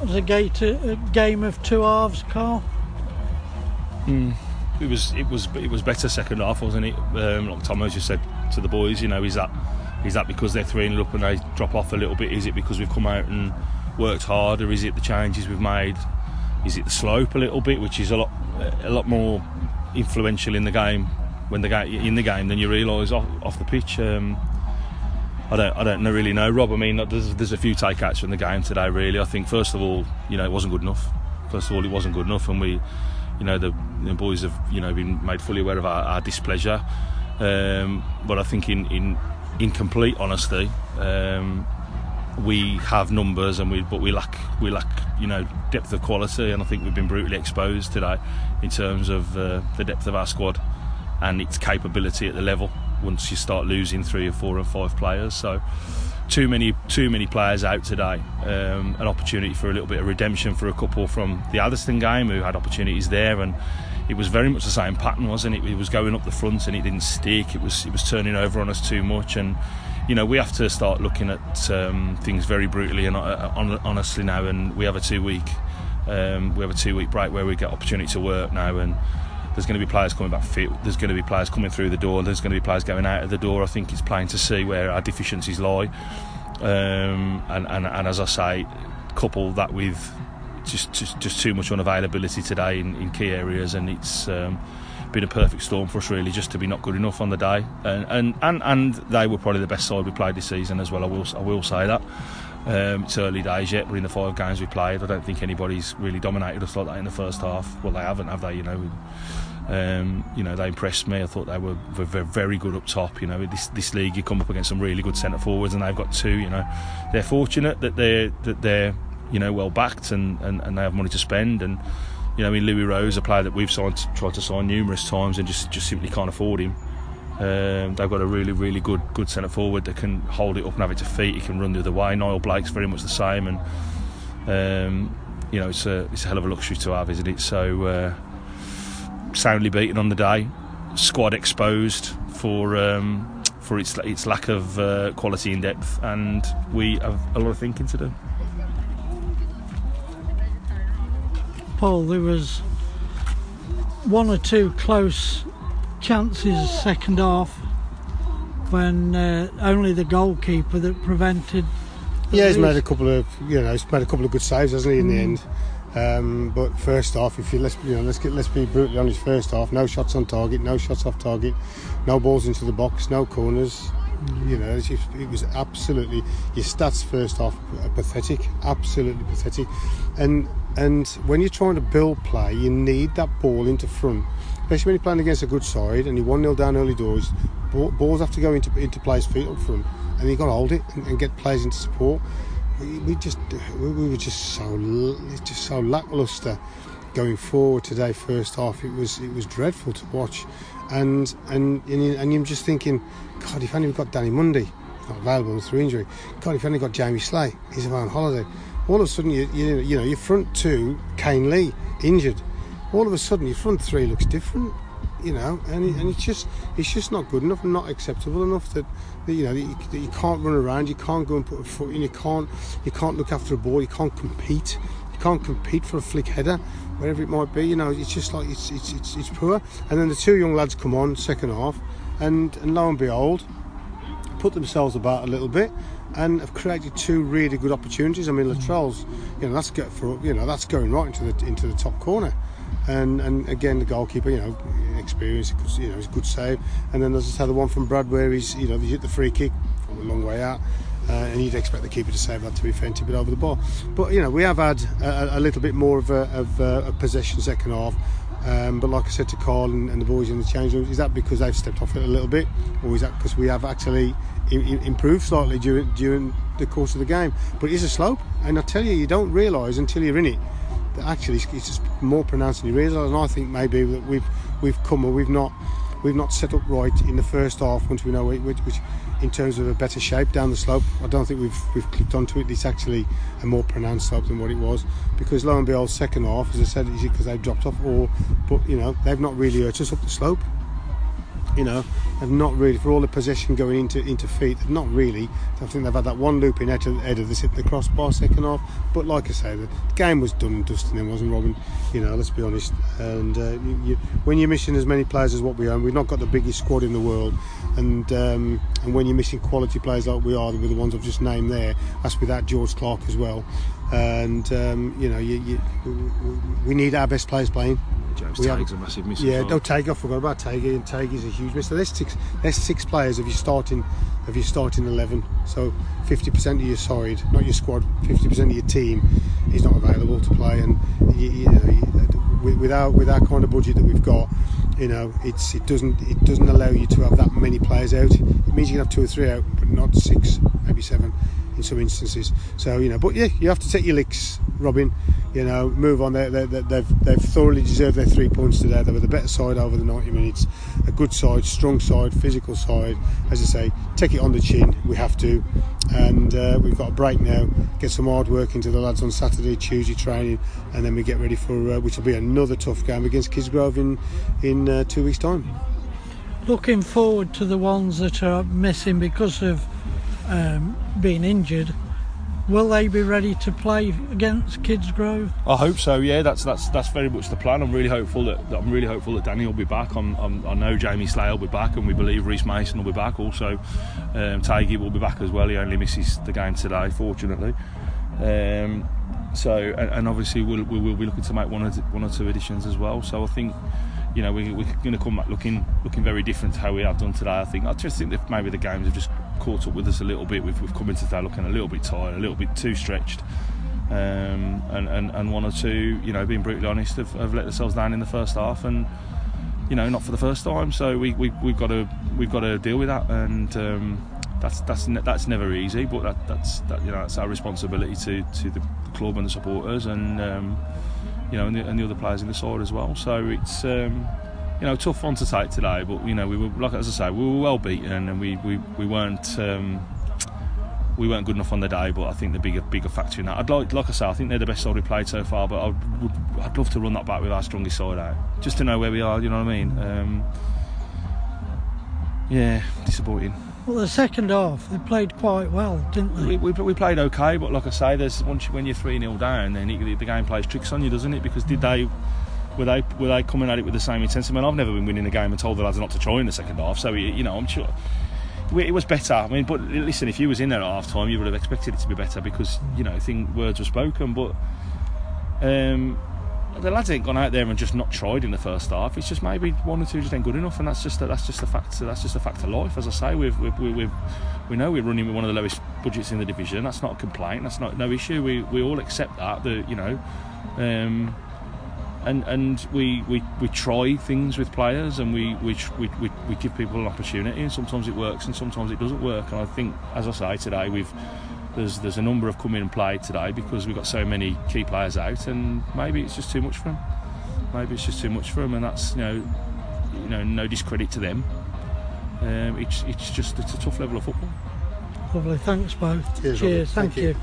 was a, a game of two halves, Carl. Mm. It was it was it was better second half, wasn't it? Um, like Tom just said to the boys, you know, is that is that because they're three up and they drop off a little bit? Is it because we've come out and worked hard, or is it the changes we've made? Is it the slope a little bit, which is a lot a lot more influential in the game when the in the game than you realise off, off the pitch. Um, I don't, I don't really know, Rob. I mean, there's, there's a few takeouts from the game today. Really, I think first of all, you know, it wasn't good enough. First of all, it wasn't good enough, and we, you know, the, the boys have, you know, been made fully aware of our, our displeasure. Um, but I think, in, in, in complete honesty, um, we have numbers, and we, but we lack, we lack, you know, depth of quality, and I think we've been brutally exposed today in terms of uh, the depth of our squad and its capability at the level once you start losing three or four or five players. So too many too many players out today. Um, an opportunity for a little bit of redemption for a couple from the Atherstone game who had opportunities there and it was very much the same pattern, wasn't it? It was going up the front and it didn't stick. It was it was turning over on us too much and you know we have to start looking at um, things very brutally and uh, honestly now and we have a two week um, we have a two week break where we get opportunity to work now and there's going to be players coming back fit. There's going to be players coming through the door. There's going to be players going out of the door. I think it's plain to see where our deficiencies lie. Um, and, and, and as I say, couple that with just just, just too much unavailability today in, in key areas, and it's um, been a perfect storm for us really just to be not good enough on the day. And and, and, and they were probably the best side we played this season as well. I will I will say that. Um, it's early days yet, but in the five games we played, I don't think anybody's really dominated us like that in the first half. Well, they haven't, have they? You know, um, you know they impressed me. I thought they were, were very good up top. You know, this this league you come up against some really good centre forwards, and they've got two. You know, they're fortunate that they're that they're you know well backed and, and, and they have money to spend. And you know, I mean Louis Rose, a player that we've signed, tried to sign numerous times, and just just simply can't afford him. Um, they've got a really, really good, good centre forward that can hold it up and have it to feet. He can run the other way. Niall Blake's very much the same, and um, you know it's a it's a hell of a luxury to have, isn't it? So uh, soundly beaten on the day, squad exposed for um, for its its lack of uh, quality and depth, and we have a lot of thinking to do. Paul, there was one or two close chances second half when uh, only the goalkeeper that prevented. Yeah, he's made a couple of you know he's made a couple of good saves, hasn't he? In mm. the end, um, but first off, if you let's you know let's get let's be brutally honest. First off, no shots on target, no shots off target, no balls into the box, no corners. You know, it was absolutely your stats first off are pathetic, absolutely pathetic, and and when you're trying to build play, you need that ball into front especially when you're playing against a good side and you're 1 0 down early doors, balls have to go into, into players' feet up front and you've got to hold it and, and get players into support. We, we just we, we, were just so just so lackluster going forward today. First half, it was it was dreadful to watch, and and and, and you're just thinking, God, if only we got Danny Mundy, not available through injury. God, if only got Jamie Slay, he's on holiday. All of a sudden, you, you, you know your front two, Kane Lee injured all of a sudden your front three looks different you know, and, and it's just it's just not good enough not acceptable enough that, that you know that you, that you, can't run around, you can't go and put a foot in, you can't you can't look after a ball, you can't compete, you can't compete for a flick header, wherever it might be. You know, it's just like it's it's it's, it's poor. And then the two young lads come on second half, and and lo and behold, put themselves about a little bit. And have created two really good opportunities. I mean, Latrell's, you know, that's get for you know that's going right into the into the top corner and and again the goalkeeper, you know, experience, you know, it's a good save. And then there's just the one from Brad where he's, you know, he hit the free kick from a long way out. Uh, and you'd expect the keeper to save that to be fair, bit over the ball. But you know, we have had a, a little bit more of a, of a possession second half. Um, but like I said to Carl and, and, the boys in the change rooms, is that because they've stepped off it a little bit, or is that because we have actually improved slightly during during the course of the game? But it is a slope, and I tell you, you don't realise until you're in it actually it's just more pronounced than you realise. And I think maybe that we've we've come or we've not we've not set up right in the first half once we know which, which in terms of a better shape down the slope. I don't think we've we've clicked onto it. It's actually a more pronounced slope than what it was because lo and behold, second half, as I said, is because they've dropped off or but you know they've not really hurt us up the slope. You know, have not really, for all the possession going into into feet, they've not really. I think they've had that one loop in head of, head of hit the crossbar second half. But like I say, the game was done and dusted then, wasn't Robin? You know, let's be honest. And uh, you, you, when you're missing as many players as what we own, we've not got the biggest squad in the world. And um, and when you're missing quality players like we are, with the ones I've just named there, that's without George Clark as well. And um, you know, you, we need our best players playing. James We have- a massive miss. Yeah, no Tag. I forgot about Tag. And Tag is a huge miss. So there's six. There's six players of your starting of your starting eleven. So 50% of your side, not your squad, 50% of your team is not available to play. And you, you know, you, with, with our with our kind of budget that we've got, you know, it's it doesn't it doesn't allow you to have that many players out. It means you can have two or three out, but not six, maybe seven in some instances. So you know, but yeah, you have to take your licks, Robin. You know, move on. They, they, they, they've they've thoroughly deserved their three points today. They were the better side over the 90 minutes. A good side, strong side, physical side. As I say, take it on the chin. We have to, and uh, we've got a break now. Get some hard work into the lads on Saturday, Tuesday training, and then we get ready for uh, which will be another tough game against Kidsgrove in in uh, two weeks' time. Looking forward to the ones that are missing because of um, being injured. Will they be ready to play against Kidsgrove? I hope so. Yeah, that's that's that's very much the plan. I'm really hopeful that, that I'm really hopeful that Danny will be back. I'm, I'm, I know Jamie Slay will be back, and we believe Reese Mason will be back. Also, um, will be back as well. He only misses the game today, fortunately. Um, so, and, and obviously we'll, we will be looking to make one or, one or two additions as well. So I think. You know, we, we're going to come back looking looking very different to how we have done today. I think. I just think that maybe the games have just caught up with us a little bit. We've, we've come into today looking a little bit tired, a little bit too stretched um, and, and, and one or two, you know, being brutally honest, have, have let themselves down in the first half, and you know, not for the first time. So we, we we've got to we've got to deal with that, and um, that's that's that's never easy, but that, that's that, you know that's our responsibility to, to the, the club and the supporters, and um, you know, and the, and the other players in the side as well. So it's. Um, you know, tough one to take today, but you know, we were like as I say, we were well beaten, and we, we, we weren't um, we weren't good enough on the day, but I think the bigger bigger factor in that. I'd like, like I say, I think they're the best side we played so far, but I would, I'd love to run that back with our strongest side out, just to know where we are. You know what I mean? Um, yeah, disappointing. Well, the second half they played quite well, didn't they? We, we, we played okay, but like I say, there's once you, when you're three 0 down, then it, the game plays tricks on you, doesn't it? Because did they? Were they were they coming at it with the same intensity? I mean, I've never been winning a game and told the lads not to try in the second half. So you know, I'm sure it was better. I mean, but listen, if you was in there at half time, you would have expected it to be better because you know, I think words were spoken. But um, the lads ain't gone out there and just not tried in the first half. It's just maybe one or two just ain't good enough, and that's just a, that's just a fact. That's just a fact of life. As I say, we've, we've, we've, we know we're running with one of the lowest budgets in the division. That's not a complaint. That's not no issue. We we all accept that. That you know. Um, and and we, we, we try things with players and we, we, we, we, we give people an opportunity. And sometimes it works and sometimes it doesn't work. And I think as I say today we've there's there's a number have come in and played today because we've got so many key players out and maybe it's just too much for them maybe it's just too much for them and that's you know you know no discredit to them. Um, it's it's just it's a tough level of football. Lovely, thanks both. Cheers, Cheers. Thank, Thank you. you.